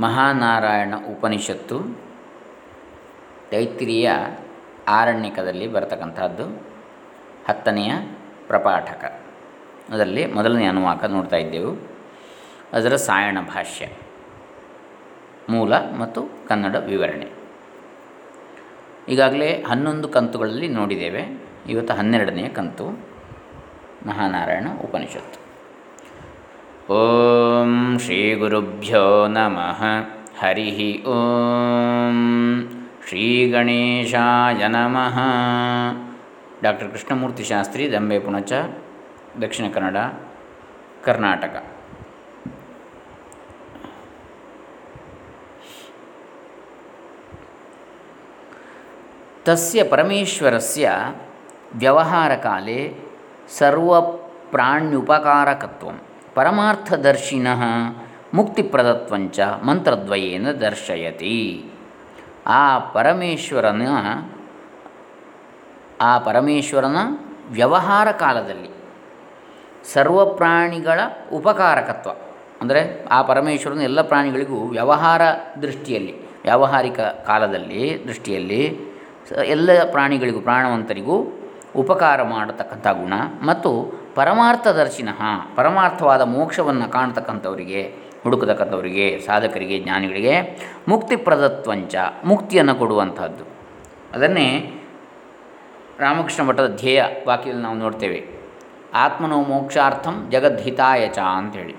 ಮಹಾನಾರಾಯಣ ಉಪನಿಷತ್ತು ತೈತ್ರಿಯ ಆರಣ್ಯಕದಲ್ಲಿ ಬರತಕ್ಕಂಥದ್ದು. ಹತ್ತನೆಯ ಪ್ರಪಾಠಕ. ಅದರಲ್ಲಿ ಮೊದಲನೇ ಅನುವಾಕ ನೋಡ್ತಾ ಇದ್ದೆವು. ಅದರ ಸಾಯಣ ಭಾಷ್ಯ. ಮೂಲ ಮತ್ತು ಕನ್ನಡ ವಿವರಣೆ. ಈಗಾಗಲೇ ಹನ್ನೊಂದು ಕಂತುಗಳಲ್ಲಿ ನೋಡಿದ್ದೇವೆ. ಇವತ್ತು ಹನ್ನೆರಡನೆಯ ಕಂತು. ಮಹಾನಾರಾಯಣ ಉಪನಿಷತ್ತು. ಓಂ ಶ್ರೀ ಗುರುಭ್ಯೋ ನಮಃ. ಹರಿ ಓಂ ಶ್ರೀ ಗಣೇಶಾಯ ನಮಃ. ಡಾಕ್ಟರ್ ಕೃಷ್ಣಮೂರ್ತಿ ಶಾಸ್ತ್ರಿ, ದಂಬೆ ಪುಣಚ, ದಕ್ಷಿಣ ಕನ್ನಡ, ಕರ್ನಾಟಕ. ತಸ್ಯ ಪರಮೇಶ್ವರಸ್ಯ ವ್ಯವಹಾರಕಾಲೆ ಸರ್ವಪ್ರಾಣ್ಯುಪಕಾರಕತ್ವಂ. ಪರಮಾರ್ಥದರ್ಶಿನಃ ಮುಕ್ತಿಪ್ರದತ್ವಂಚ ಮಂತ್ರದ್ವಯೇನ ದರ್ಶಯತಿ. ಆ ಪರಮೇಶ್ವರನ ಆ ಪರಮೇಶ್ವರನ ವ್ಯವಹಾರ ಕಾಲದಲ್ಲಿ ಸರ್ವ ಪ್ರಾಣಿಗಳ ಉಪಕಾರಕತ್ವ, ಅಂದರೆ ಆ ಪರಮೇಶ್ವರನ ಎಲ್ಲ ಪ್ರಾಣಿಗಳಿಗೂ ವ್ಯವಹಾರ ದೃಷ್ಟಿಯಲ್ಲಿ, ವ್ಯಾವಹಾರಿಕ ಕಾಲದಲ್ಲಿ ದೃಷ್ಟಿಯಲ್ಲಿ ಎಲ್ಲ ಪ್ರಾಣಿಗಳಿಗೂ, ಪ್ರಾಣವಂತರಿಗೂ ಉಪಕಾರ ಮಾಡತಕ್ಕಂಥ ಗುಣ ಮತ್ತು ಪರಮಾರ್ಥದರ್ಶಿನಃ, ಪರಮಾರ್ಥವಾದ ಮೋಕ್ಷವನ್ನು ಕಾಣ್ತಕ್ಕಂಥವರಿಗೆ, ಹುಡುಕತಕ್ಕಂಥವರಿಗೆ, ಸಾಧಕರಿಗೆ, ಜ್ಞಾನಿಗಳಿಗೆ ಮುಕ್ತಿ ಪ್ರದತ್ವಂಚ, ಮುಕ್ತಿಯನ್ನು ಕೊಡುವಂಥದ್ದು. ಅದನ್ನೇ ರಾಮಕೃಷ್ಣ ಮಠದ ಧ್ಯೇಯ ವಾಕ್ಯದಲ್ಲಿ ನಾವು ನೋಡ್ತೇವೆ. ಆತ್ಮನೋ ಮೋಕ್ಷಾರ್ಥಂ ಜಗದ್ಹಿತಾಯ ಚ ಅಂಥೇಳಿ.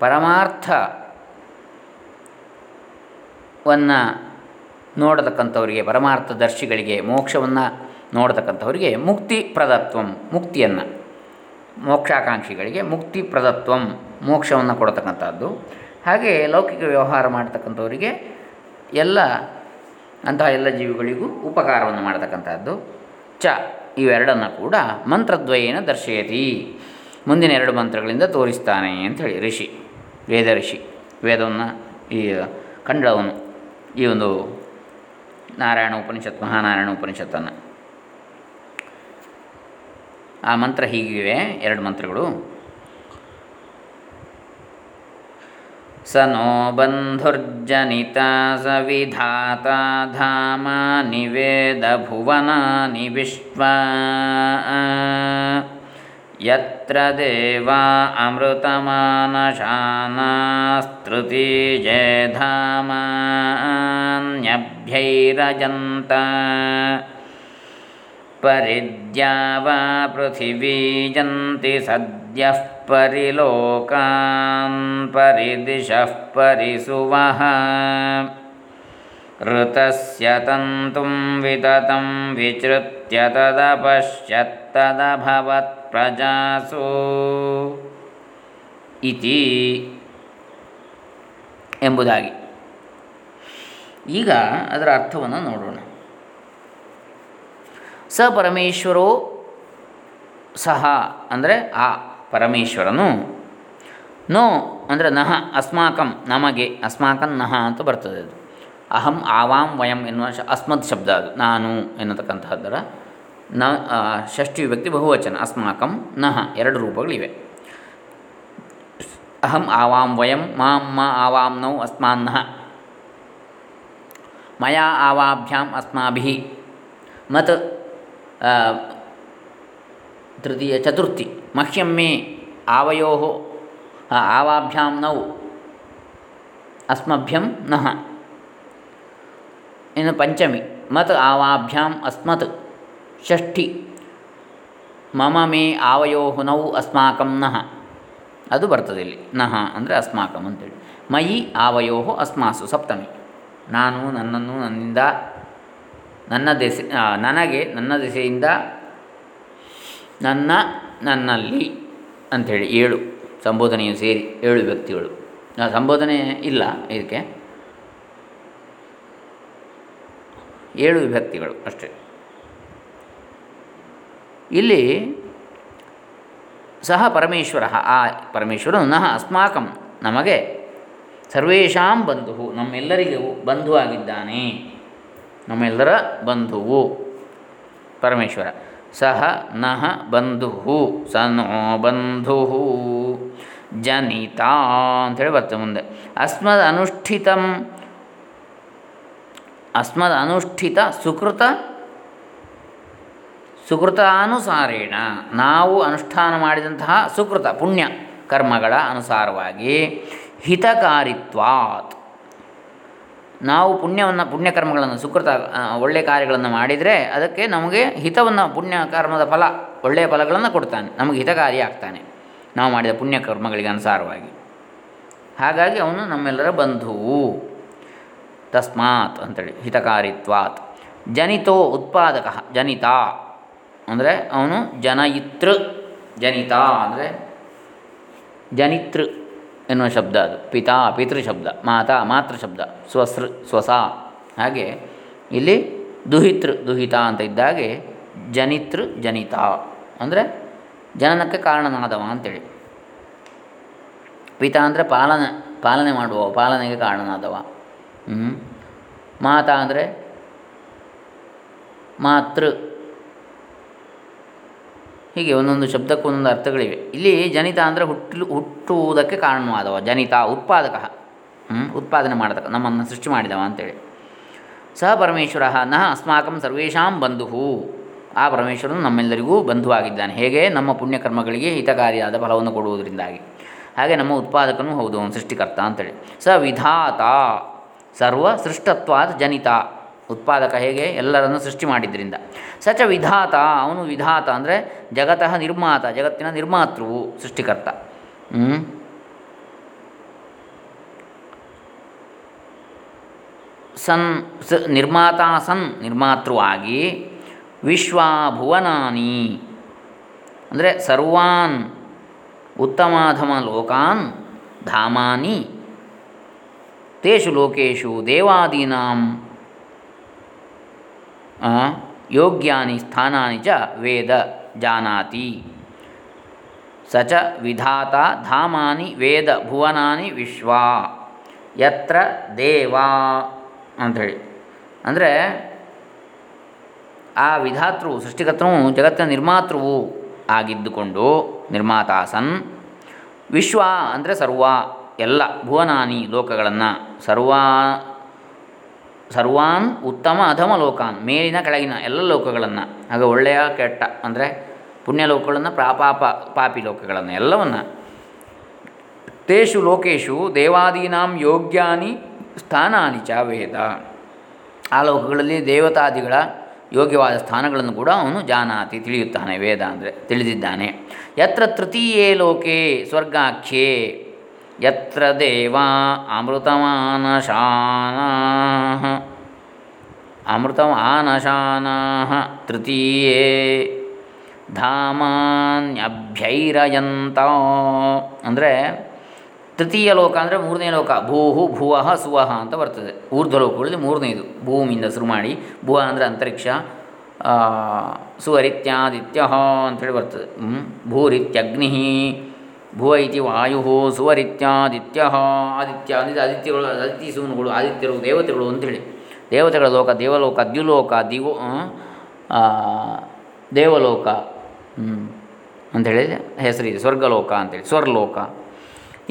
ಪರಮಾರ್ಥವನ್ನು ನೋಡತಕ್ಕಂಥವರಿಗೆ, ಪರಮಾರ್ಥದರ್ಶಿಗಳಿಗೆ ಮೋಕ್ಷವನ್ನು ನೋಡತಕ್ಕಂಥವರಿಗೆ ಮುಕ್ತಿ ಪ್ರದತ್ವಂ, ಮುಕ್ತಿಯನ್ನು, ಮೋಕ್ಷಾಕಾಂಕ್ಷಿಗಳಿಗೆ ಮುಕ್ತಿ ಪ್ರದತ್ವಂ, ಮೋಕ್ಷವನ್ನು ಕೊಡತಕ್ಕಂಥದ್ದು. ಹಾಗೆ ಲೌಕಿಕ ವ್ಯವಹಾರ ಮಾಡತಕ್ಕಂಥವರಿಗೆ ಎಲ್ಲ, ಅಂತಹ ಎಲ್ಲ ಜೀವಿಗಳಿಗೂ ಉಪಕಾರವನ್ನು ಮಾಡತಕ್ಕಂಥದ್ದು. ಚ, ಇವೆರಡನ್ನು ಕೂಡ ಮಂತ್ರದ್ವಯೇನ ದರ್ಶಯತಿ. ಮುಂದಿನ ಎರಡು ಮಂತ್ರಗಳಿಂದ ತೋರಿಸ್ತಾನೆ ಅಂಥೇಳಿ ಋಷಿ, ವೇದ ಋಷಿ. ವೇದವನ್ನು ಈ ಕಂಡವನು ಈ ಒಂದು ನಾರಾಯಣ ಉಪನಿಷತ್, ಮಹಾನಾರಾಯಣ ಉಪನಿಷತ್ತನ್ನು ಆ ಮಂತ್ರ ಹೀಗಿವೆ, ಎರಡು ಮಂತ್ರಗಳು. ಸ ನೋ ಬಂಧುರ್ಜನಿತಾ ಸ ವಿಧಾತಾ ಧಾಮಾನಿ ವೇದ ಭುವನಾನಿ ವಿಶ್ವ ಯತ್ರ ದೇವಾ ಅಮೃತಮಾನಶಾನಾಸ್ತೃತಿ ಜಯಧಾಮಾನ್ಯಭ್ಯೈರಜಂತ ಪರಿದ್ಯಾವಾ ಪೃಥಿವೀ ಜಂತಿ ಸದ್ಯಃ ಪರಿಲೋಕಾನ್ ಪರಿದಿಶಃ ಪರಿಸುವಃ ಋತಸ್ಯ ತಂತುಂ ವಿತತಂ ವಿಚೃತ್ಯ ತದಪಶ್ಯತ್ತದಭವತ್ ಪ್ರಜಾಸು ಇತಿ ಎಂಬುದಾಗಿ. ಈಗ ಅದರ ಅರ್ಥವನ್ನು ನೋಡೋಣ. ಸ ಪರಮೇಶ್ವರೋ ಸಹ, ಅಂದರೆ ಆ ಪರಮೇಶ್ವರನು. ನೋ, ಅಂದರೆ ನಹ, ಅಸ್ಮಾಕಂ, ನಮಗೆ ಅಸ್ಮಾಕಂ ನಹ ಅಂತ ಬರ್ತದೆ ಅದು. ಅಹಂ ಆವಾಂ ವಯಂ ಎನ್ನುವ ಶ ಅಸ್ಮತ್ ಶಬ್ದ ಅದು, ನಾನು ಎನ್ನತಕ್ಕಂತಹದ್ದರ. ನ ಷಷ್ಠಿ ವಿಭಕ್ತಿ ಬಹುವಚನ, ಅಸ್ಮಾಕಂ, ನಹ, ಎರಡು ರೂಪಗಳಿವೆ. ಅಹಂ ಆವಾಂ ವಯಂ, ಮಾಂ, ಮ, ಆವಾಂ, ನೌ ಅಸ್ಮಾನ್ನಃ ಮಯಾ, ಆವಾಭ್ಯಾಂ, ಅಸ್ಮಾಭಿ. ಮತ್ ತೃತೀಯ ಚತುರ್ಥಿ ಮಹ್ಯಂ ಮೇ ಆವಯೋ ಆವಾಭ್ಯಾಂ ನೌ, ಅಸ್ಮಭ್ಯಂ ನಃ. ಇನ್ನು ಪಂಚಮಿ, ಮತ್ ಆವಾಭ್ಯಾಂ ಅಸ್ಮತ್, ಷಷ್ಠಿ ಮಮ ಮೇ ಆವಯೋ ನೌ, ಅಸ್ಮಾಕಂ ನಃ. ಅದು ಬರ್ತದೆ ಇಲ್ಲಿ ನಹ ಅಂದರೆ ಅಸ್ಮಾಕಂ ಅಂತೇಳಿ. ಮಯಿ ಆವಯೋ ಅಸ್ಮಾಸು, ಸಪ್ತಮಿ. ನಾನು ನನ್ನನ್ನು ನನ್ನಿಂದ ನನ್ನ ದೆಸೆ ನನಗೆ ನನ್ನ ದೆಸೆಯಿಂದ ನನ್ನ ನನ್ನಲ್ಲಿ ಅಂಥೇಳಿ ಏಳು ಸಂಬೋಧನೆಯು ಸೇರಿ ಏಳು ವ್ಯಕ್ತಿಗಳು. ಸಂಬೋಧನೆ ಇಲ್ಲ ಇದಕ್ಕೆ. ಏಳು ವಿಭಕ್ತಿಗಳು ಅಷ್ಟೇ. ಇಲ್ಲಿ ಸಹ ಪರಮೇಶ್ವರ, ಆ ಪರಮೇಶ್ವರನು ನಹ ಅಸ್ಮಾಕಂ ನಮಗೆ ಸರ್ವೇಷಾಂ ಬಂಧು ನಮ್ಮೆಲ್ಲರಿಗೂ ಬಂಧು ಆಗಿದ್ದಾನೆ ನಮ್ಮೆಲ್ಲರ ಬಂಧುವು ಪರಮೇಶ್ವರ. ಸಹ ನಹ ಬಂಧು ಸ ನೋ ಬಂಧು ಜನಿತ ಅಂಥೇಳಿ ಬರ್ತದೆ ಮುಂದೆ. ಅಸ್ಮದ್ ಅನುಷ್ಠಿತಂ, ಅಸ್ಮದ್ ಅನುಷ್ಠಿತ ಸುಕೃತ, ಸುಕೃತಾನುಸಾರೇಣ. ನಾವು ಅನುಷ್ಠಾನ ಮಾಡಿದಂತಹ ಸುಕೃತ ಪುಣ್ಯ ಕರ್ಮಗಳ ಅನುಸಾರವಾಗಿ ಹಿತಕಾರಿತ್ವಾತ್. ನಾವು ಪುಣ್ಯವನ್ನು, ಪುಣ್ಯಕರ್ಮಗಳನ್ನು, ಸುಕೃತ ಒಳ್ಳೆಯ ಕಾರ್ಯಗಳನ್ನು ಮಾಡಿದರೆ ಅದಕ್ಕೆ ನಮಗೆ ಹಿತವನ್ನು, ಪುಣ್ಯಕರ್ಮದ ಫಲ, ಒಳ್ಳೆಯ ಫಲಗಳನ್ನು ಕೊಡ್ತಾನೆ. ನಮಗೆ ಹಿತಕಾರಿ ಆಗ್ತಾನೆ. ನಾವು ಮಾಡಿದ ಪುಣ್ಯಕರ್ಮಗಳಿಗೆ ಅನುಸಾರವಾಗಿ. ಹಾಗಾಗಿ ಅವನು ನಮ್ಮೆಲ್ಲರ ಬಂಧುವು ತಸ್ಮಾತ್ ಅಂತೇಳಿ, ಹಿತಕಾರಿತ್ವಾತ್. ಜನಿತೋ ಉತ್ಪಾದಕ, ಜನಿತ. ಅಂದರೆ ಅವನು ಜನಯಿತೃ, ಜನಿತ ಅಂದರೆ ಜನಿತೃ. ಎನ್ನುವ ಶಬ್ದ ಅದು. ಪಿತಾ ಪಿತೃಶಬ್ದ ಮಾತಾ, ಮಾತೃ ಶಬ್ದ, ಸ್ವಸೃ, ಸ್ವಸ. ಹಾಗೆ ಇಲ್ಲಿ ದುಹಿತೃ, ದುಹಿತ ಅಂತ ಇದ್ದಾಗೆ ಜನಿತೃ, ಜನಿತ. ಅಂದರೆ ಜನನಕ್ಕೆ ಕಾರಣನಾದವ ಅಂತೇಳಿ. ಪಿತಾ ಅಂದರೆ ಪಾಲನೆ ಪಾಲನೆ ಮಾಡುವ ಪಾಲನೆಗೆ ಕಾರಣನಾದವ. ಮಾತಾ ಅಂದರೆ ಮಾತೃ ಹೀಗೆ ಒಂದೊಂದು ಶಬ್ದಕ್ಕೂ ಒಂದೊಂದು ಅರ್ಥಗಳಿವೆ. ಇಲ್ಲಿ ಜನಿತ ಅಂದರೆ ಹುಟ್ಟಲು ಹುಟ್ಟುವುದಕ್ಕೆ ಕಾರಣವಾದವ. ಜನಿತ ಉತ್ಪಾದಕ? ಉತ್ಪಾದನೆ ಮಾಡತಕ್ಕ, ನಮ್ಮನ್ನು ಸೃಷ್ಟಿ ಮಾಡಿದವ ಅಂತೇಳಿ. ಸಹ ಪರಮೇಶ್ವರ, ನ ಅಸ್ಮಾಕಂ ಸರ್ವೇಷಾಂ ಬಂಧು ಆ ಪರಮೇಶ್ವರನು ನಮ್ಮೆಲ್ಲರಿಗೂ ಬಂಧುವಾಗಿದ್ದಾನೆ. ಹೇಗೆ? ನಮ್ಮ ಪುಣ್ಯಕರ್ಮಗಳಿಗೆ ಹಿತಕಾರಿಯಾದ ಫಲವನ್ನು ಕೊಡುವುದರಿಂದಾಗಿ. ಹಾಗೆ ನಮ್ಮ ಉತ್ಪಾದಕನೂ ಹೌದು, ಅವನು ಸೃಷ್ಟಿಕರ್ತ ಅಂತೇಳಿ. ಸ ವಿಧಾತ ಸರ್ವ ಸೃಷ್ಟತ್ವಾದ ಜನಿತ. ಉತ್ಪಾದಕ ಹೇಗೆ ಎಲ್ಲರನ್ನು ಸೃಷ್ಟಿ ಮಾಡಿದ್ರಿಂದ. ಸಚ ವಿಧಾತ, ಅವನು ವಿಧಾತ ಅಂದರೆ ಜಗತಃ ನಿರ್ಮಾತ, ಜಗತ್ತಿನ ನಿರ್ಮಾತೃವು ಸೃಷ್ಟಿಕರ್ತ? ಸನ್, ಸ, ನಿರ್ಮಾತಾ ಸನ್ ನಿರ್ಮಾತೃವಾಗಿ ವಿಶ್ವಾಭುವನಾನಿ ಅಂದರೆ ಸರ್ವಾನ್, ಉತ್ತಮಾಧಮ ಲೋಕಾನ್, ಧಾಮಾನಿ. ತೇಷು ಲೋಕೇಶು ದೇವಾದೀನಾಂ. ಯೋಗ್ಯಾನಿ ಸ್ಥಾನಾನಿ ಚ ವೇದ ಜಾನಾತಿ. ಸ ಚ ವಿಧಾತ ಧಾಮಾನಿ ವೇದ ಭುವನಾನಿ ವಿಶ್ವ. ಯತ್ರ ದೇವಾ ಅಂಥೇಳಿ. ಅಂದರೆ ಆ ವಿಧಾತೃ ಸೃಷ್ಟಿಕರ್ತನು ಜಗತ್ತಿನ ನಿರ್ಮಾತೃವು ಆಗಿದ್ದುಕೊಂಡು ನಿರ್ಮಾತಾಸನ್. ವಿಶ್ವ ಅಂದರೆ ಸರ್ವ, ಎಲ್ಲ ಭುವನಾನಿ ಲೋಕಗಳನ್ನು ಸರ್ವಾ ಸರ್ವಾನ್ ಉತ್ತಮ ಅಧಮ ಲೋಕಾನ್, ಮೇಲಿನ ಕೆಳಗಿನ ಎಲ್ಲ ಲೋಕಗಳನ್ನು, ಆಗ ಒಳ್ಳೆಯ, ಕೆಟ್ಟ, ಅಂದರೆ ಪುಣ್ಯ ಲೋಕಗಳನ್ನು, ಪ್ರಾಪಾಪ, ಪಾಪಿ ಲೋಕಗಳನ್ನು ಎಲ್ಲವನ್ನು ತೇಷು ಲೋಕೇಶು ದೇವಾದೀನಾಂ ಯೋಗ್ಯಾನಿ ಸ್ಥಾನಾನಿ ಚ ವೇದ. ಆ ಲೋಕಗಳಲ್ಲಿ ದೇವತಾದಿಗಳ ಯೋಗ್ಯವಾದ ಸ್ಥಾನಗಳನ್ನು ಕೂಡ ಅವನು ಜಾನಾತಿ ತಿಳಿಯುತ್ತಾನೆ, ವೇದ ಅಂದರೆ ತಿಳಿದಿದ್ದಾನೆ. ಯತ್ರ ತೃತೀಯೇ ಲೋಕೆ ಸ್ವರ್ಗಾಖ್ಯೆ ಯತ್ರ ದೇವಾ ಅಮೃತಮಾನಶಾನಾ ಅಮೃತಮಾನಶಾನ ತೃತೀಯೇ ಧಾಮಾನ್ಯಭ್ಯೈರಯಂತ ಅಂದರೆ ತೃತೀಯ ಲೋಕ ಅಂದರೆ ಮೂರನೇ ಲೋಕ, ಭೂಹು, ಭುವಃ ಸುವಹ ಅಂತ ಬರ್ತದೆ. ಊರ್ಧ್ವ ಲೋಕಗಳಲ್ಲಿ ಮೂರನೇದು ಭೂಮಿಯಿಂದ ಶುರು ಮಾಡಿ, ಭುವ ಅಂದರೆ ಅಂತರಿಕ್ಷ ಸುವರಿತ್ಯಾದಿತ್ಯ ಅಂತೇಳಿ ಬರ್ತದೆ. ಭೂರಿತ್ಯಗ್ನಿ ಭುವ ಇತಿ ವಾಯು ಸುವರಿತ್ಯಾದಿತ್ಯ ಆದಿತ್ಯ ಅಂದರೆ ಆದಿತ್ಯಗಳು ಆದಿತ್ಯ ಸೂನುಗಳು ಆದಿತ್ಯರು, ದೇವತೆಗಳು ಅಂತೇಳಿ. ದೇವತೆಗಳ ಲೋಕ, ದೇವಲೋಕ, ದ್ಯುಲೋಕ, ದಿವೋ ದೇವಲೋಕ ಅಂಥೇಳಿ ಹೆಸರಿದೆ, ಸ್ವರ್ಗಲೋಕ ಅಂತೇಳಿ, ಸ್ವರ್ಲೋಕ.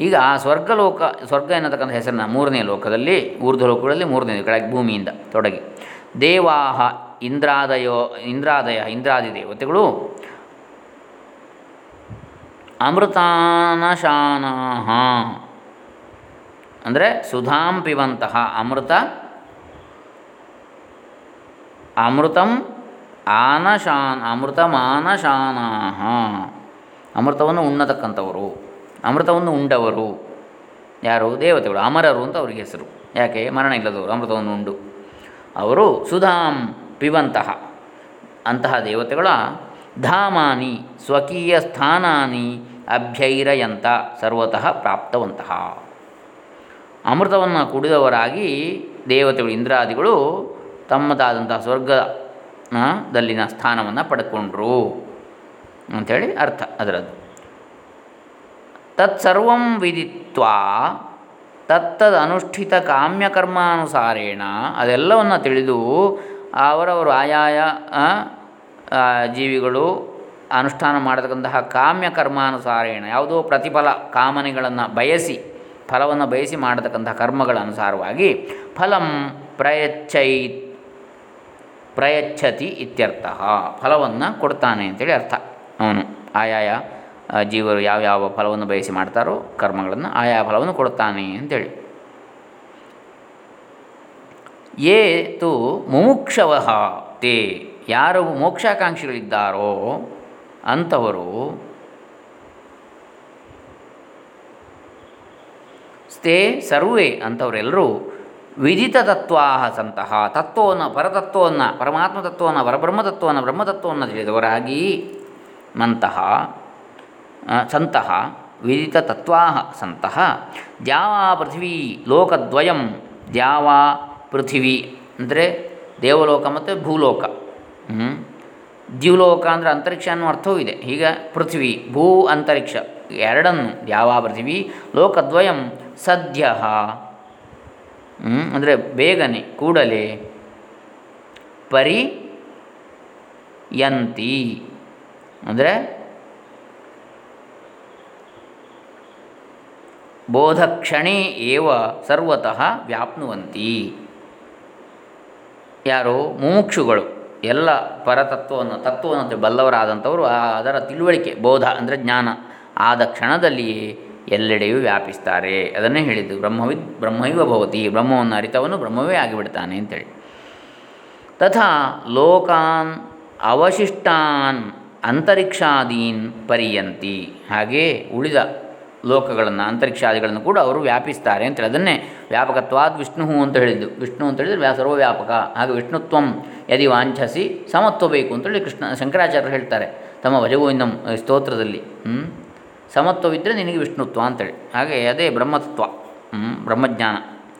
ಈಗ ಆ ಸ್ವರ್ಗಲೋಕ, ಸ್ವರ್ಗ ಎನ್ನತಕ್ಕಂಥ ಹೆಸರನ್ನ ಮೂರನೇ ಲೋಕದಲ್ಲಿ, ಊರ್ಧ್ವ ಲೋಕಗಳಲ್ಲಿ ಮೂರನೇ, ಕೆಳಗೆ ಭೂಮಿಯಿಂದ ತೊಡಗಿ. ದೇವಾಹ, ಇಂದ್ರಾದಯೋ ಇಂದ್ರಾದಯ ಇಂದ್ರಾದಿ ದೇವತೆಗಳು ಅಮೃತಾನಶಾನಾಹ ಅಂದರೆ ಸುಧಾಂ ಪಿಬಂತಹ ಅಮೃತ, ಅಮೃತಂ ಆನಶಾನ್ ಅಮೃತಮಾನಶಾನಾಹ ಅಮೃತವನ್ನು ಉಣ್ಣತಕ್ಕಂಥವರು, ಅಮೃತವನ್ನು ಉಂಡವರು. ಯಾರು? ದೇವತೆಗಳು, ಅಮರರು ಅಂತ ಅವರಿಗೆ ಹೆಸರು. ಯಾಕೆ? ಮರಣ ಇಲ್ಲದವರು, ಅಮೃತವನ್ನು ಉಂಡು. ಅವರು ಸುಧಾಂ ಪಿಬಂತಹ ಅಂತಹ ದೇವತೆಗಳ ಧಾಮಾನಿ, ಸ್ವಕೀಯ ಸ್ಥಾನಾನಿ ಅಭ್ಯೈರಯಂತ ಸರ್ವತಃ ಪ್ರಾಪ್ತವಂತಹ. ಅಮೃತವನ್ನು ಕುಡಿದವರಾಗಿ ದೇವತೆಗಳು, ಇಂದ್ರಾದಿಗಳು ತಮ್ಮದಾದಂತಹ ಸ್ವರ್ಗದಲ್ಲಿನ ಸ್ಥಾನವನ್ನು ಪಡ್ಕೊಂಡ್ರು ಅಂಥೇಳಿ ಅರ್ಥ ಅದರದ್ದು. ತತ್ಸರ್ವ ವಿದಿತ್ವಾ ತತ್ತದ ಅನುಷ್ಠಿತ ಕಾಮ್ಯಕರ್ಮಾನುಸಾರೇಣ ಅದೆಲ್ಲವನ್ನು ತಿಳಿದು ಅವರವರು ಆಯಾಯ ಜೀವಿಗಳು ಅನುಷ್ಠಾನ ಮಾಡತಕ್ಕಂತಹ ಕಾಮ್ಯ ಕರ್ಮಾನುಸಾರೇಣ, ಯಾವುದೋ ಪ್ರತಿಫಲ ಕಾಮನೆಗಳನ್ನು ಬಯಸಿ, ಫಲವನ್ನು ಬಯಸಿ ಮಾಡತಕ್ಕಂತಹ ಕರ್ಮಗಳ ಅನುಸಾರವಾಗಿ ಫಲಂ ಪ್ರಯಚ್ಛೈ, ಪ್ರಯಚ್ಛತಿ ಇತ್ಯರ್ಥ. ಫಲವನ್ನು ಕೊಡ್ತಾನೆ ಅಂತೇಳಿ ಅರ್ಥ. ಅವನು ಆಯಾಯ ಜೀವರು ಯಾವ ಯಾವ ಫಲವನ್ನು ಬಯಸಿ ಮಾಡ್ತಾರೋ ಕರ್ಮಗಳನ್ನು ಆಯಾ ಫಲವನ್ನು ಕೊಡ್ತಾನೆ ಅಂತೇಳಿ. ಏ ತು ಮುಮುಕ್ಷವಹ ತೇ, ಯಾರು ಮೋಕ್ಷಾಕಾಂಕ್ಷಿಗಳಿದ್ದಾರೋ ಅಂಥವರು ಸ್ತೆ ಸರ್ವೇ ಅಂಥವರೆಲ್ಲರೂ ವಿಧಿತ ತತ್ವಾ ಸಂತಹ ತತ್ವವನ್ನು, ಪರತತ್ವವನ್ನು ಪರಮಾತ್ಮ ತತ್ವವನ್ನು ಪರಬ್ರಹ್ಮತತ್ವವನ್ನು, ಬ್ರಹ್ಮತತ್ವವನ್ನು ತಿಳಿದವರಾಗಿ ಮಂತಹ ಸಂತಹ ವಿದಿತ ತತ್ವಾ ಸಂತಹ, ದ್ಯಾವಾ ಪೃಥ್ವಿ ಲೋಕದ್ವಯಂ, ದ್ಯಾವಾ ಪೃಥಿವಿ, ಅಂದರೆ ದೇವಲೋಕ ಮತ್ತು ಭೂಲೋಕ. ದ್ಯುಲೋಕ ಅಂದರೆ ಅಂತರಿಕ್ಷ ಅನ್ನೋ ಅರ್ಥವೂ ಇದೆ ಈಗ ಪೃಥ್ವಿ, ಭೂ ಅಂತರಿಕ್ಷ, ಎರಡನ್ನು ಯಾವ ಪೃಥ್ವಿ? ಲೋಕದ್ವಯಂ ಸದ್ಯ ಅಂದರೆ ಬೇಗನೆ, ಕೂಡಲೇ ಪರಿ ಯಂತಿ ಅಂದರೆ ಬೋಧಕ್ಷಣೇ ಏವ ಸರ್ವತಃ ವ್ಯಾಪ್ನುವಂತಿ. ಯಾರು? ಮುಮುಕ್ಷುಗಳು. ಎಲ್ಲ ಪರತತ್ವವನ್ನು, ತತ್ವವನ್ನು ಬಲ್ಲವರಾದಂಥವರು ಅದರ ತಿಳುವಳಿಕೆ, ಬೋಧ ಅಂದರೆ ಜ್ಞಾನ ಆದ ಕ್ಷಣದಲ್ಲಿಯೇ ಎಲ್ಲೆಡೆಯೂ ವ್ಯಾಪಿಸ್ತಾರೆ. ಅದನ್ನೇ ಹೇಳಿದ್ದು ಬ್ರಹ್ಮವಿದ್ ಬ್ರಹ್ಮೈವ ಭವತಿ, ಬ್ರಹ್ಮವನ್ನು ಅರಿತವನು ಬ್ರಹ್ಮವೇ ಆಗಿಬಿಡ್ತಾನೆ ಅಂತೇಳಿ. ತಥಾ ಲೋಕಾನ್ ಅವಶಿಷ್ಟಾನ್ ಅಂತರಿಕ್ಷಾದೀನ್ ಪರಿಯಂತಿ. ಹಾಗೆಯೇ ಉಳಿದ ಲೋಕಗಳನ್ನು, ಅಂತರಿಕ್ಷಾದಿಗಳನ್ನು ಕೂಡ ಅವರು ವ್ಯಾಪಿಸ್ತಾರೆ ಅಂತೇಳಿ ಅದನ್ನೇ ವ್ಯಾಪಕತ್ವಾದ್ ವಿಷ್ಣು ಅಂತ ಹೇಳಿದ್ದು. ವಿಷ್ಣು ಅಂತ ಹೇಳಿದರೆ ವ್ಯಾ ಸರ್ವವ್ಯಾಪಕ. ಹಾಗೆ ವಿಷ್ಣುತ್ವಂ ಯದಿ ವಾಂಛಸಿ ಸಮತ್ವ ಬೇಕು ಅಂತೇಳಿ ಕೃಷ್ಣ, ಶಂಕರಾಚಾರ್ಯರು ಹೇಳ್ತಾರೆ ತಮ್ಮ ಭಜಗೋವಿಂದಂ ಸ್ತೋತ್ರದಲ್ಲಿ? ಸಮತ್ವವಿದ್ದರೆ ನಿನಗೆ ವಿಷ್ಣುತ್ವ ಅಂತೇಳಿ ಹಾಗೆ ಅದೇ ಬ್ರಹ್ಮತ್ವ. ಬ್ರಹ್ಮಜ್ಞಾನ.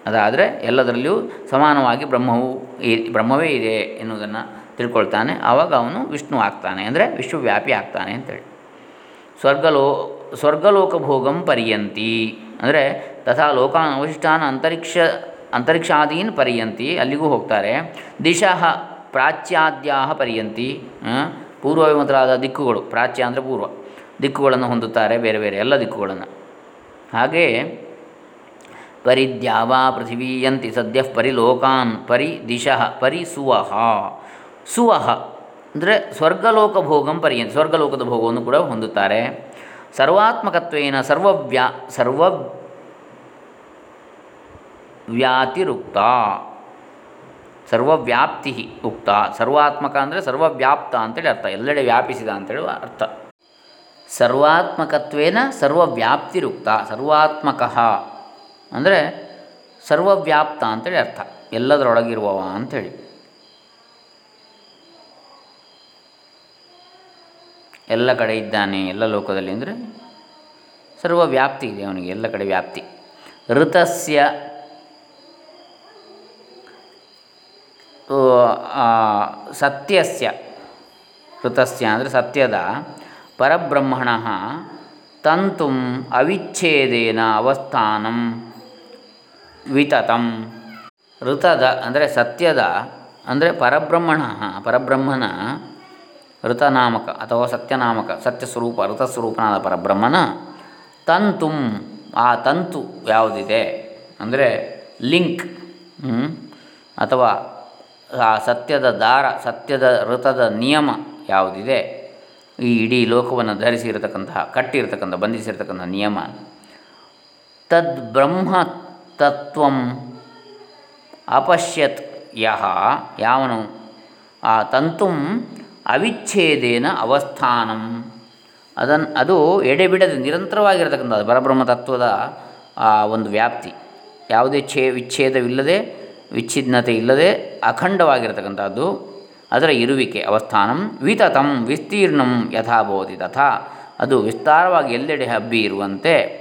ಅದಾದರೆ ಎಲ್ಲದರಲ್ಲಿಯೂ ಸಮಾನವಾಗಿ ಬ್ರಹ್ಮವು ಬ್ರಹ್ಮವೇ ಇದೆ ಎನ್ನುವುದನ್ನು ತಿಳ್ಕೊಳ್ತಾನೆ. ಆವಾಗ ಅವನು ವಿಷ್ಣು ಆಗ್ತಾನೆ. ಅಂದರೆ ವಿಶ್ವವ್ಯಾಪಿ ಆಗ್ತಾನೆ ಅಂತೇಳಿ ಸ್ವರ್ಗಲೋ ಸ್ವರ್ಗಲೋಕ ಭೋಗಂ ಪರ್ಯಂತಿ. ಅಂದರೆ ತಥಾ ಲೋಕಾನ್ ಅವಶಿಷ್ಟಾನ ಅಂತರಿಕ್ಷ, ಅಂತರಿಕ್ಷಾದೀನ್ ಪರ್ಯಂತಿ, ಅಲ್ಲಿಗೂ ಹೋಗ್ತಾರೆ. ದಿಶಃ ಪ್ರಾಚ್ಯಾದ್ಯಾ ಪರ್ಯಂತಿ ಪೂರ್ವ ಮೊದಲಾದ ದಿಕ್ಕುಗಳು, ಪ್ರಾಚ್ಯ ಅಂದರೆ ಪೂರ್ವ, ದಿಕ್ಕುಗಳನ್ನು ಹೊಂದುತ್ತಾರೆ ಬೇರೆ ಬೇರೆ ಎಲ್ಲ ದಿಕ್ಕುಗಳನ್ನು. ಹಾಗೆಯೇ ಪರಿದ್ಯಾವಾ ಪೃಥಿವೀಯಂತಿ ಸದ್ಯ ಪರಿಲೋಕಾನ್ ಪರಿ ದಿಶಃ ಪರಿ ಸುವಹ ಸುವಹ ಅಂದರೆ ಸ್ವರ್ಗಲೋಕ ಭೋಗಂ ಪರ್ಯಂತಿ, ಸ್ವರ್ಗಲೋಕದ ಭೋಗವನ್ನು ಕೂಡ ಹೊಂದುತ್ತಾರೆ. ಸರ್ವಾತ್ಮಕತ್ವೇನ ಸರ್ವವ್ಯಾ ಸರ್ವ ವ್ಯಾತಿರುಕ್ತ ಸರ್ವವ್ಯಾಪ್ತಿ ಉಕ್ತ. ಸರ್ವಾತ್ಮಕ ಅಂದರೆ ಸರ್ವವ್ಯಾಪ್ತ ಅಂತೇಳಿ ಅರ್ಥ. ಎಲ್ಲೆಡೆ ವ್ಯಾಪಿಸಿದ ಅಂತೇಳಿ ಅರ್ಥ. ಸರ್ವಾತ್ಮಕತ್ವೇನ ಸರ್ವವ್ಯಾಪ್ತಿರುಕ್ತ. ಸರ್ವಾತ್ಮಕ ಅಂದರೆ ಸರ್ವವ್ಯಾಪ್ತ ಅಂತೇಳಿ ಅರ್ಥ. ಎಲ್ಲದರೊಳಗಿರುವವ ಅಂಥೇಳಿ ಎಲ್ಲ ಕಡೆ ಇದ್ದಾನೆ ಎಲ್ಲ ಲೋಕದಲ್ಲಿ ಅಂದರೆ ಸರ್ವವ್ಯಾಪ್ತಿ ಇದೆ ಅವನಿಗೆ, ಎಲ್ಲ ಕಡೆ ವ್ಯಾಪ್ತಿ. ಋತಸ್ಯ ಸತ್ಯಸ್ಯ. ಋತಸ್ಯ ಅಂದರೆ ಸತ್ಯದ. ಪರಬ್ರಹ್ಮಣ ತಂತು ಅವಿಚ್ಛೇದೇನ ಅವಸ್ಥಾನಂ ವಿತತಂ. ಋತದ ಅಂದರೆ ಸತ್ಯದ ಅಂದರೆ ಪರಬ್ರಹ್ಮಣ, ಪರಬ್ರಹ್ಮನ ಋತನಾಮಕ ಅಥವಾ ಸತ್ಯನಾಮಕ, ಸತ್ಯಸ್ವರೂಪ, ಋತಸ್ವರೂಪನಾದ ಪರಬ್ರಹ್ಮನ ತಂತುಂ, ಆ ತಂತು ಯಾವುದಿದೆ? ಅಂದರೆ ಲಿಂಕ್ ಅಥವಾ ಆ ಸತ್ಯದ ದಾರ, ಸತ್ಯದ ಋತದ ನಿಯಮ ಯಾವುದಿದೆ? ಈ ಇಡೀ ಲೋಕವನ್ನು ಧರಿಸಿರತಕ್ಕಂತಹ, ಕಟ್ಟಿರ್ತಕ್ಕಂಥ, ಬಂಧಿಸಿರ್ತಕ್ಕಂಥ ನಿಯಮ. ತದ್ ಬ್ರಹ್ಮ ತತ್ವಂ ಅಪಶ್ಯತ್ ಯಹ, ಯಾವನು? ಆ ತಂತುಂ ಅವಿಚ್ಛೇದೇನ ಅವಸ್ಥಾನಂ. ಅದನ್ನು ಅದು ಎಡೆಬಿಡದೆ ನಿರಂತರವಾಗಿರತಕ್ಕಂಥದ್ದು, ಪರಬ್ರಹ್ಮ ತತ್ವದ ಒಂದು ವ್ಯಾಪ್ತಿ. ಯಾವುದೇ ಛೇ, ವಿಚ್ಛೇದವಿಲ್ಲದೆ ವಿಚ್ಛಿನ್ನತೆ ಇಲ್ಲದೆ ಅಖಂಡವಾಗಿರತಕ್ಕಂಥದ್ದು, ಅದರ ಇರುವಿಕೆ, ಅವಸ್ಥಾನಂ. ವಿತತಂ, ವಿಸ್ತೀರ್ಣಂ ಯಥಾಭವತಿ ತಥಾ. ಅದು ವಿಸ್ತಾರವಾಗಿ ಎಲ್ಲೆಡೆ ಹಬ್ಬಿ ಇರುವಂತೆ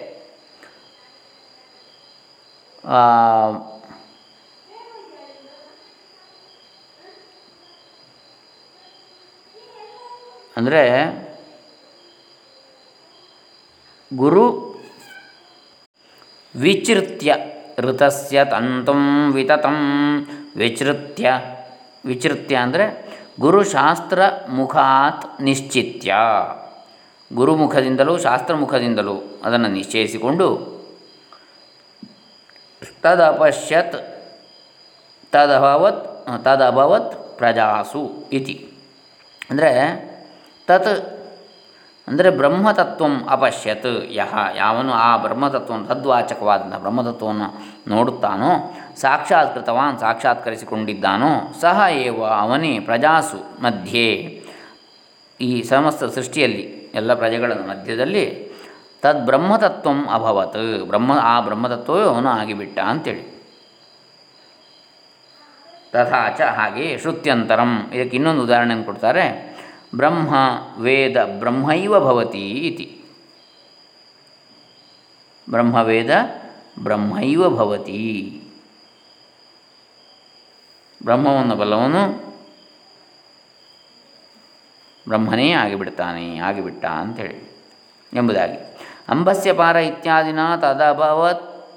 ಅಂದರೆ ಗುರು ವಿಚೃತ್ಯ ಋತಸ್ಯ ತಂತುಂ ವಿತತಂ. ವಿಚೃತ್ಯ ವಿಚೃತ್ಯ ಅಂದರೆ ಗುರುಶಾಸ್ತ್ರ ಮುಖಾತ್ ನಿಶ್ಚಿತ್ಯ. ಗುರುಮುಖದಿಂದಲೂ ಶಾಸ್ತ್ರಮುಖದಿಂದಲೂ ಅದನ್ನು ನಿಶ್ಚಯಿಸಿಕೊಂಡು ತದಪಶ್ಯತ್, ತದಭವತ್ ತದಭವತ್ ಪ್ರಜಾಸು ಇತಿ. ಅಂದರೆ ತತ್. ಅಂದರೆ ಬ್ರಹ್ಮತತ್ವಂ ಅಪಶ್ಯತ್. ಯಹ, ಯಾವನು ಆ ಬ್ರಹ್ಮತತ್ವವನ್ನು ತದ್ವಾಚಕವಾದಂಥ ಬ್ರಹ್ಮತತ್ವವನ್ನು ನೋಡುತ್ತಾನೋ, ಸಾಕ್ಷಾತ್ಕೃತವಾನ್, ಸಾಕ್ಷಾತ್ಕರಿಸಿಕೊಂಡಿದ್ದಾನೋ, ಸಹ ಏವ ಅವನೇ ಪ್ರಜಾಸು ಮಧ್ಯೆ. ಈ ಸಮಸ್ತ ಸೃಷ್ಟಿಯಲ್ಲಿ, ಎಲ್ಲ ಪ್ರಜೆಗಳ ಮಧ್ಯದಲ್ಲಿ ತದ್ ಬ್ರಹ್ಮತತ್ವಂ ಅಭವತ್. ಬ್ರಹ್ಮ, ಆ ಬ್ರಹ್ಮತತ್ವವೇ ಅವನು ಆಗಿಬಿಟ್ಟ ಅಂತೇಳಿ. ತಥಾಚ ಹಾಗೆ ಶ್ರುತ್ಯಂತರಂ. ಇದಕ್ಕೆ ಇನ್ನೊಂದು ಉದಾಹರಣೆಯನ್ನು ಕೊಡ್ತಾರೆ. ಬ್ರಹ್ಮ ವೇದ ಬ್ರಹ್ಮೈವ ಭವತಿ ಇತಿ. ಬ್ರಹ್ಮವೇದ ಬ್ರಹ್ಮೈವ ಭವತಿ. ಬ್ರಹ್ಮವನ್ನು ಬಲ್ಲವನು ಬ್ರಹ್ಮನೇ ಆಗಿಬಿಡ್ತಾನೆ, ಆಗಿಬಿಟ್ಟ ಅಂಥೇಳಿ ಎಂಬುದಾಗಿ. ಅಂಬಸ್ಯ ಪಾರ ಇತ್ಯಾದಿನ ತದಭವತ್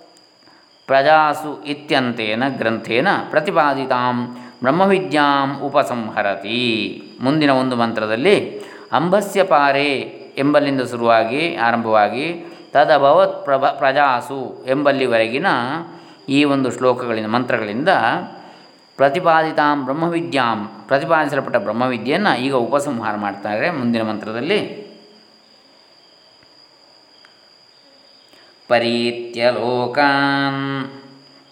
ಪ್ರಜಾಸು ಇತ್ಯಂತೇನ ಗ್ರಂಥೇನ ಪ್ರತಿಪಾದಿತಾಂ. ಬ್ರಹ್ಮವಿದ್ಯಾಂ ಉಪಸಂಹರತಿ. ಮುಂದಿನ ಒಂದು ಮಂತ್ರದಲ್ಲಿ ಅಂಬಸ್ಯ ಪಾರೆ ಎಂಬಲ್ಲಿಂದ ಶುರುವಾಗಿ, ಆರಂಭವಾಗಿ ತದಭವತ್ ಪ್ರಭ ಪ್ರಜಾಸು ಎಂಬಲ್ಲಿವರೆಗಿನ ಈ ಒಂದು ಶ್ಲೋಕಗಳಿಂದ, ಮಂತ್ರಗಳಿಂದ ಪ್ರತಿಪಾದಿತಾಂ ಬ್ರಹ್ಮವಿದ್ಯಾಂ, ಪ್ರತಿಪಾದಿಸಲ್ಪಟ್ಟ ಬ್ರಹ್ಮವಿದ್ಯೆಯನ್ನು ಈಗ ಉಪಸಂಹಾರ ಮಾಡ್ತಾರೆ ಮುಂದಿನ ಮಂತ್ರದಲ್ಲಿ. ಪರೀತ್ಯ ಲೋಕಾನ್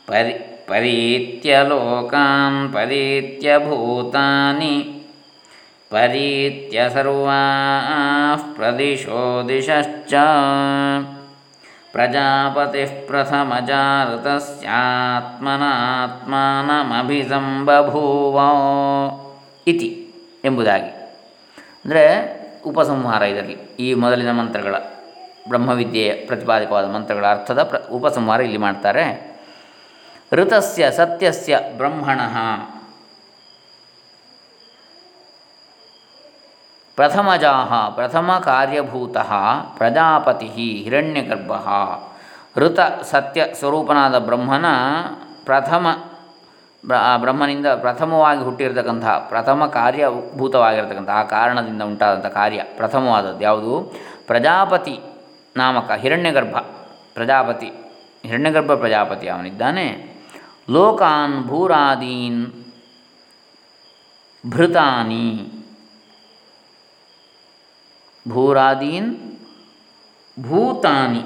ಪರಿ ಪರೀತ್ಯ ಲೋಕಾನ್ ಪರೀತ್ಯ ಭೂತಾನಿ ಪರೀತ್ಯ ಸರ್ವಾ ಪ್ರದಿಶೋ ದಿಶಶ್ಚ ಪ್ರಜಾಪತಿ ಪ್ರಥಮಜಾತಸ್ಯಾತ್ಮನಾತ್ಮಾನಮಭಿಸಂಬಭೂವ ಇತಿ ಎಂಬುದಾಗಿ. ಅಂದರೆ ಉಪಸಂಹಾರ ಇದರಲ್ಲಿ, ಈ ಮೊದಲಿನ ಮಂತ್ರಗಳ ಬ್ರಹ್ಮವಿದ್ಯೆಯ ಪ್ರತಿಪಾದಕವಾದ ಮಂತ್ರಗಳ ಅರ್ಥದ ಪ್ರ, ಉಪಸಂಹಾರ ಇಲ್ಲಿ ಮಾಡ್ತಾರೆ. ಋತಸ್ಯ ಸತ್ಯಸ್ಯ ಬ್ರಹ್ಮಣ. ಪ್ರಥಮಜಾ ಪ್ರಥಮ ಕಾರ್ಯಭೂತ ಪ್ರಜಾಪತಿ ಹಿರಣ್ಯಗರ್ಭ. ಋತ ಸತ್ಯ ಸ್ವರೂಪನಾದ ಬ್ರಹ್ಮನ ಪ್ರಥಮ ಬ್ರಹ್ಮನಿಂದ ಪ್ರಥಮವಾಗಿ ಹುಟ್ಟಿರತಕ್ಕಂತಹ ಪ್ರಥಮ ಕಾರ್ಯಭೂತವಾಗಿರ್ತಕ್ಕಂಥ ಆ ಕಾರಣದಿಂದ ಉಂಟಾದಂಥ ಕಾರ್ಯ ಪ್ರಥಮವಾದದ್ದು ಯಾವುದು? ಪ್ರಜಾಪತಿ ನಾಮಕ ಹಿರಣ್ಯಗರ್ಭ, ಪ್ರಜಾಪತಿ ಹಿರಣ್ಯಗರ್ಭ ಪ್ರಜಾಪತಿ ಅವನಿದ್ದಾನೆ. ಲೋಕಾನ್ ಭೂರಾದೀನ್ ಭೃತಾನಿ. ಭೂರಾದೀನ್ ಭೂತಾನಿ.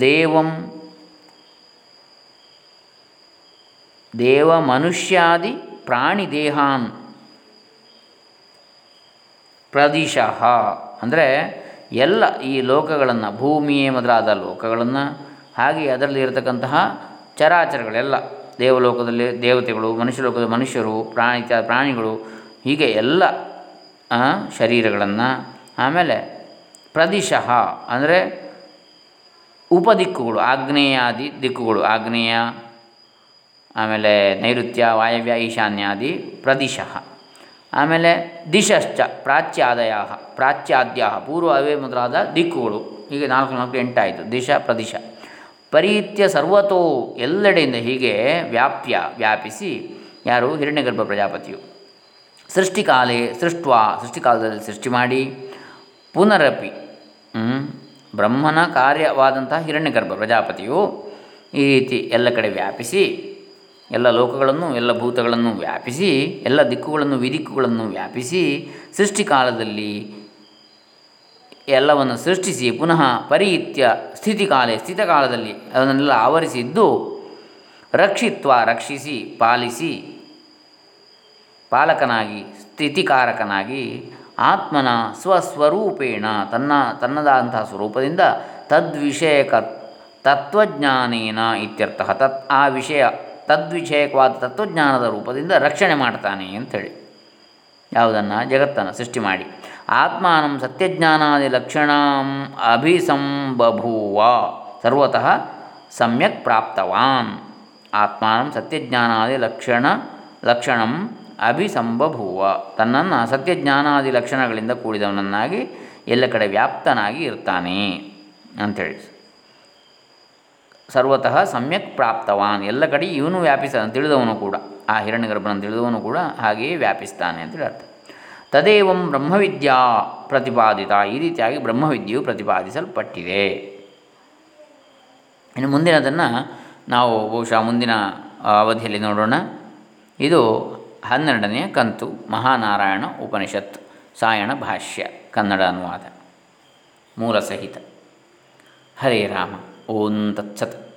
ದೇವಂ ದೇವ ಮನುಷ್ಯಾದಿ ಪ್ರಾಣಿ ದೇಹಾನ್ ಪ್ರದಿಶಃ. ಅಂದರೆ ಎಲ್ಲ ಈ ಲೋಕಗಳನ್ನು ಭೂಮಿಯೇ ಮೊದಲಾದ ಲೋಕಗಳನ್ನು ಹಾಗೆ ಅದರಲ್ಲಿ ಇರತಕ್ಕಂತಹ ಚರಾಚರಗಳೆಲ್ಲ ದೇವಲೋಕದಲ್ಲಿ ದೇವತೆಗಳು ಮನುಷ್ಯ ಲೋಕದ ಮನುಷ್ಯರು, ಪ್ರಾಣಿ ಪ್ರಾಣಿಗಳು, ಹೀಗೆ ಎಲ್ಲ ಶರೀರಗಳನ್ನು ಆಮೇಲೆ ಪ್ರದಿಶಃ ಅಂದರೆ ಉಪದಿಕ್ಕುಗಳು, ಆಗ್ನೇಯಾದಿ ದಿಕ್ಕುಗಳು, ಆಗ್ನೇಯ, ಆಮೇಲೆ ನೈಋತ್ಯ, ವಾಯವ್ಯ, ಈಶಾನ್ಯಾದಿ ಪ್ರದಿಶಃ. ಆಮೇಲೆ ದಿಶಶ್ಚ ಪ್ರಾಚ್ಯಾದಯ ಪ್ರಾಚ್ಯಾದ್ಯ ಪೂರ್ವ ಅವೇ ಮೊದಲಾದ ದಿಕ್ಕುಗಳು. ಹೀಗೆ ನಾಲ್ಕು ನಾಲ್ಕು ಎಂಟಾಯಿತು ದಿಶ, ಪ್ರದಿಶ. ಪರೀತ್ಯ ಸರ್ವತೋ ಎಲ್ಲೆಡೆಯಿಂದ ಹೀಗೆ ವ್ಯಾಪ್ಯ ವ್ಯಾಪಿಸಿ ಯಾರು? ಹಿರಣ್ಯಗರ್ಭ ಪ್ರಜಾಪತಿಯು. ಸೃಷ್ಟಿಕಾಲೇ ಸೃಷ್ಟ್ವ ಸೃಷ್ಟಿಕಾಲದಲ್ಲಿ ಸೃಷ್ಟಿ ಮಾಡಿ ಪುನರಪಿ ಹ್ಮ್, ಬ್ರಹ್ಮನ ಕಾರ್ಯವಾದಂತಹ ಹಿರಣ್ಯಗರ್ಭ ಪ್ರಜಾಪತಿಯು ಈ ರೀತಿ ಎಲ್ಲ ಕಡೆ ವ್ಯಾಪಿಸಿ ಎಲ್ಲ ಲೋಕಗಳನ್ನು ಎಲ್ಲ ಭೂತಗಳನ್ನು ವ್ಯಾಪಿಸಿ ಎಲ್ಲ ದಿಕ್ಕುಗಳನ್ನು ವಿದಿಕ್ಕುಗಳನ್ನು ವ್ಯಾಪಿಸಿ ಸೃಷ್ಟಿಕಾಲದಲ್ಲಿ ಎಲ್ಲವನ್ನು ಸೃಷ್ಟಿಸಿ ಪುನಃ ಪರಿಯಿತ್ಯ ಸ್ಥಿತಿಕಾಲೆ ಸ್ಥಿತಕಾಲದಲ್ಲಿ ಅದನ್ನೆಲ್ಲ ಆವರಿಸಿದ್ದು ರಕ್ಷಿತ್ವ, ರಕ್ಷಿಸಿ, ಪಾಲಿಸಿ, ಪಾಲಕನಾಗಿ, ಸ್ಥಿತಿಕಾರಕನಾಗಿ, ಆತ್ಮನ ಸ್ವಸ್ವರೂಪೇಣ, ತನ್ನ, ತನ್ನದಾದಂತಹ ಸ್ವರೂಪದಿಂದ ತದ್ವಿಷಯಕ ತತ್ವಜ್ಞಾನೇನ ಇತ್ಯರ್ಥ. ತತ್, ಆ ವಿಷಯ ತದ್ವಿಷಯಕವಾದ ತತ್ವಜ್ಞಾನದ ರೂಪದಿಂದ ರಕ್ಷಣೆ ಮಾಡ್ತಾನೆ ಅಂಥೇಳಿ. ಯಾವುದನ್ನು ಜಗತ್ತನ್ನು ಸೃಷ್ಟಿ ಮಾಡಿ. ಆತ್ಮಾನಂ ಸತ್ಯಜ್ಞಾನಾದಿ ಲಕ್ಷಣಂ ಅಭಿಸಂಬಭೂವ. ಸರ್ವತಃ ಸಮ್ಯಕ್ ಪ್ರಾಪ್ತವಾನ್. ಆತ್ಮಾನಂ ಸತ್ಯಜ್ಞಾನಾದಿ ಲಕ್ಷಣ, ಲಕ್ಷಣಂ ಅಭಿಸಂಬಭೂವ. ತನ್ನನ್ನು ಸತ್ಯಜ್ಞಾನಾದಿ ಲಕ್ಷಣಗಳಿಂದ ಕೂಡಿದವನನ್ನಾಗಿ ಎಲ್ಲ ಕಡೆ ವ್ಯಾಪ್ತನಾಗಿ ಇರ್ತಾನೆ ಅಂಥೇಳಿ ಸರ್ವತಃ ಸಮ್ಯಕ್ ಪ್ರಾಪ್ತವಾನ್. ಎಲ್ಲ ಕಡೆ ಇವನು ವ್ಯಾಪಿಸ, ತಿಳಿದವನು ಕೂಡ. ಆ ಹಿರಣ್ಯಗರ್ಭನ ತಿಳಿದವನು ಕೂಡ ಹಾಗೆಯೇ ವ್ಯಾಪಿಸ್ತಾನೆ ಅಂತೇಳಿ ಅರ್ಥ. ತದೇವಂ ಬ್ರಹ್ಮವಿದ್ಯಾ ಪ್ರತಿಪಾದಿತ. ಈ ರೀತಿಯಾಗಿ ಬ್ರಹ್ಮವಿದ್ಯೆಯು ಪ್ರತಿಪಾದಿಸಲ್ಪಟ್ಟಿದೆ. ಇನ್ನು ಮುಂದಿನದನ್ನು ನಾವು ಬಹುಶಃ ಮುಂದಿನ ಅವಧಿಯಲ್ಲಿ ನೋಡೋಣ. ಇದು ಹನ್ನೆರಡನೆಯ ಕಂತು, ಮಹಾನಾರಾಯಣ ಉಪನಿಷತ್, ಸಾಯಣ ಭಾಷ್ಯ, ಕನ್ನಡ ಅನುವಾದ, ಮೂಲ ಸಹಿತ. ಹರೇ ರಾಮ, ಓಂ ತತ್ಸತ್.